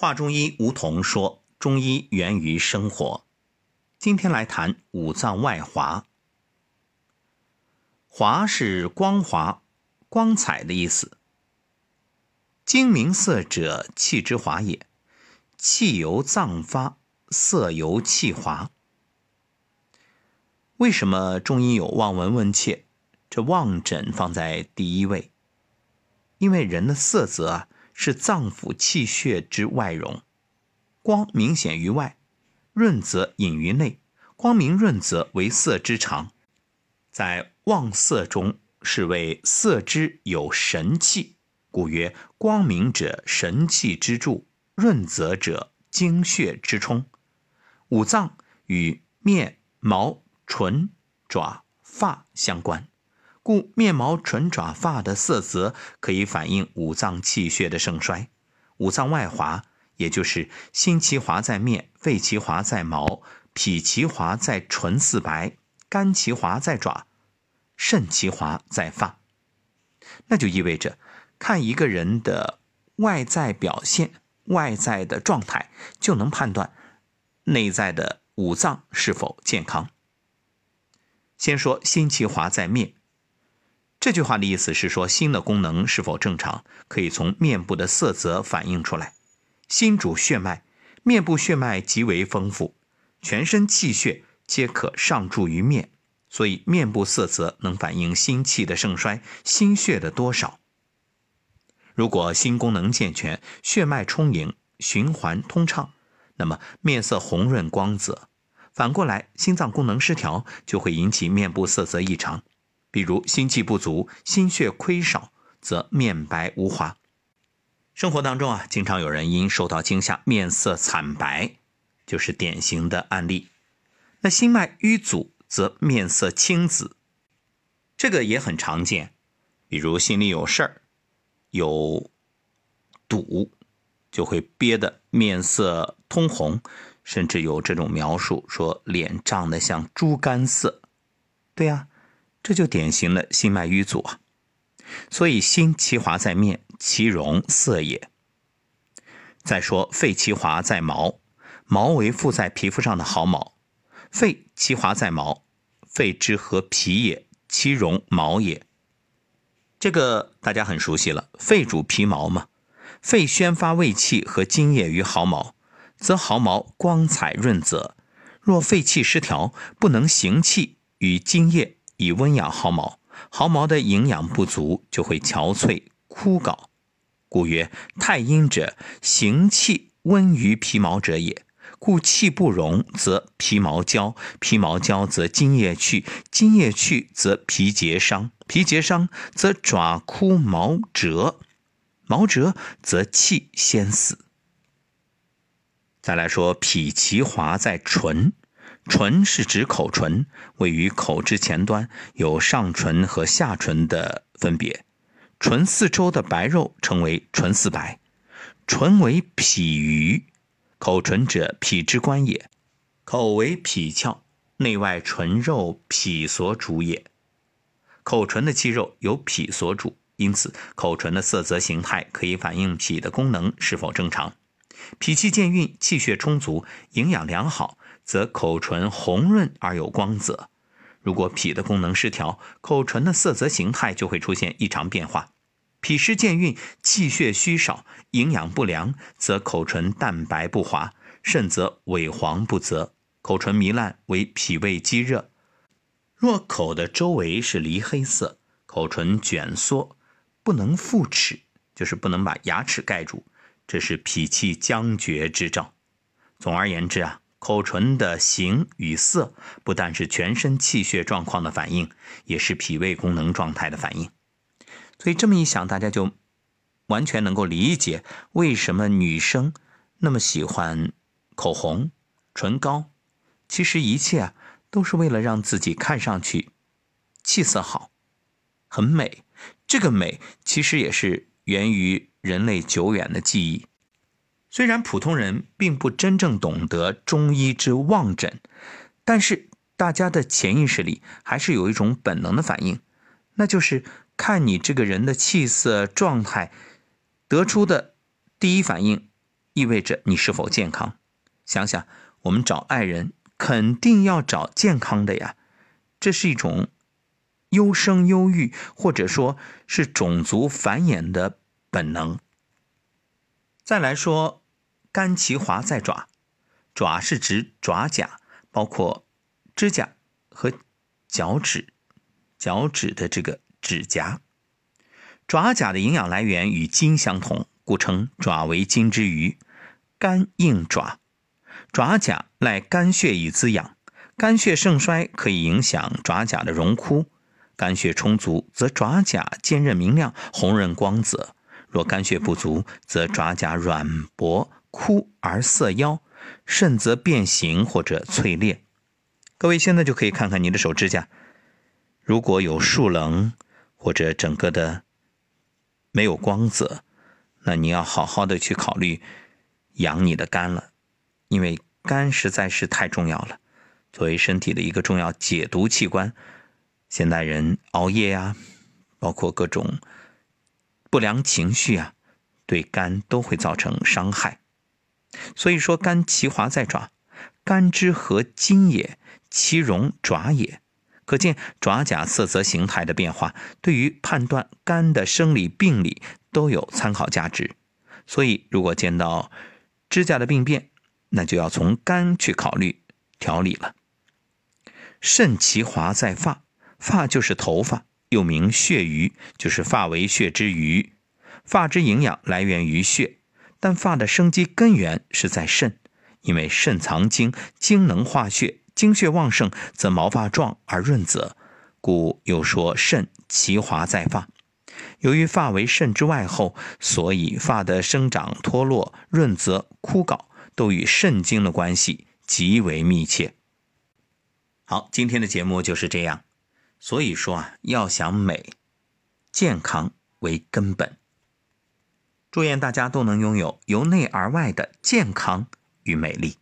华中医吴桐说：“中医源于生活。”今天来谈五脏外华。华是光滑、光彩的意思。精明色者，气之华也。气由脏发，色由气华。为什么中医有望闻问切？这望诊放在第一位，因为人的色泽啊。是脏腑气血之外容，光明显于外，润则隐于内。光明润则为色之常，在望色中是为色之有神气，故曰光明者神气之助，润泽者精血之充。五脏与面、毛、唇、爪、发相关。故面毛、唇、爪、发的色泽可以反映五脏气血的盛衰。五脏外华，也就是心其华在面，肺其华在毛，脾其华在唇似白，肝其华在爪，肾其华在发。那就意味着，看一个人的外在表现、外在的状态，就能判断内在的五脏是否健康。先说心其华在面。这句话的意思是说，心的功能是否正常，可以从面部的色泽反映出来。心主血脉，面部血脉极为丰富，全身气血皆可上注于面，所以面部色泽能反映心气的盛衰、心血的多少。如果心功能健全，血脉充盈，循环通畅，那么面色红润光泽。反过来，心脏功能失调，就会引起面部色泽异常。比如心气不足、心血亏少，则面白无华。生活当中啊，经常有人因受到惊吓，面色惨白，就是典型的案例。那心脉瘀阻，则面色青紫，这个也很常见。比如心里有事儿、有堵，就会憋得面色通红，甚至有这种描述说脸涨得像猪肝色。对呀。这就典型了心脉瘀阻啊，所以心其华在面，其容色也。再说肺其华在毛，毛为附在皮肤上的毫毛，肺其华在毛，肺之和皮也，其容毛也。这个大家很熟悉了，肺主皮毛嘛，肺宣发胃气和津液于毫毛，则毫毛光彩润泽。若肺气失调，不能行气与津液。以温养毫毛，毫毛的营养不足，就会憔悴枯槁。故曰：太阴者，行气温于皮毛者也。故气不容，则皮毛焦；皮毛焦，则津液去；津液去，则皮节伤；皮节伤，则爪枯毛折；毛折，则气先死。再来说，脾其华在唇。唇是指口唇，位于口之前端，有上唇和下唇的分别。唇四周的白肉称为唇四白。唇为脾俞，口唇者脾之官也。口为脾窍，内外唇肉脾所主也。口唇的肌肉由脾所主，因此口唇的色泽形态可以反映脾的功能是否正常。脾气健运，气血充足，营养良好。则口唇红润而有光泽。如果脾的功能失调，口唇的色泽形态就会出现异常变化。脾湿健运，气血虚少，营养不良，则口唇淡白不滑，甚则萎黄不泽，口唇糜烂，为脾胃积热。若口的周围是梨黑色，口唇卷缩，不能复齿，就是不能把牙齿盖住，这是脾气僵绝之兆。总而言之啊。口唇的形与色，不但是全身气血状况的反应，也是脾胃功能状态的反应。所以这么一想，大家就完全能够理解为什么女生那么喜欢口红、唇膏。其实一切啊，都是为了让自己看上去气色好、很美。这个美其实也是源于人类久远的记忆。虽然普通人并不真正懂得中医之望诊，但是大家的潜意识里还是有一种本能的反应，那就是看你这个人的气色状态，得出的第一反应意味着你是否健康。想想，我们找爱人肯定要找健康的呀，这是一种优生优育，或者说是种族繁衍的本能。再来说，肝其华在爪，爪是指爪甲，包括指甲和脚趾，脚趾的这个指甲。爪甲的营养来源与筋相同，故称爪为筋之余。肝硬爪，爪甲赖肝血以滋养。肝血盛衰可以影响爪甲的荣枯。肝血充足，则爪甲坚韧明亮、红润光泽；若肝血不足，则爪甲软薄枯而色妖，甚则变形或者脆裂。各位现在就可以看看你的手指甲，如果有竖棱或者整个的。没有光泽，那你要好好的去考虑养你的肝了，因为肝实在是太重要了。作为身体的一个重要解毒器官，现代人熬夜呀，包括各种不良情绪啊，对肝都会造成伤害。所以说，肝其华在爪，肝之合筋也，其容爪也。可见爪甲色泽形态的变化，对于判断肝的生理病理都有参考价值。所以，如果见到指甲的病变，那就要从肝去考虑调理了。肾其华在发，发就是头发，又名血鱼，就是发为血之余。发之营养来源于血，但发的生机根源是在肾，因为肾藏精，精能化血。精血旺盛，则毛发壮而润泽，故又说肾其华在发。由于发为肾之外候，所以发的生长、脱落、润泽、枯槁，都与肾经的关系极为密切。好，今天的节目就是这样。所以说啊，要想美，健康为根本。祝愿大家都能拥有由内而外的健康与美丽。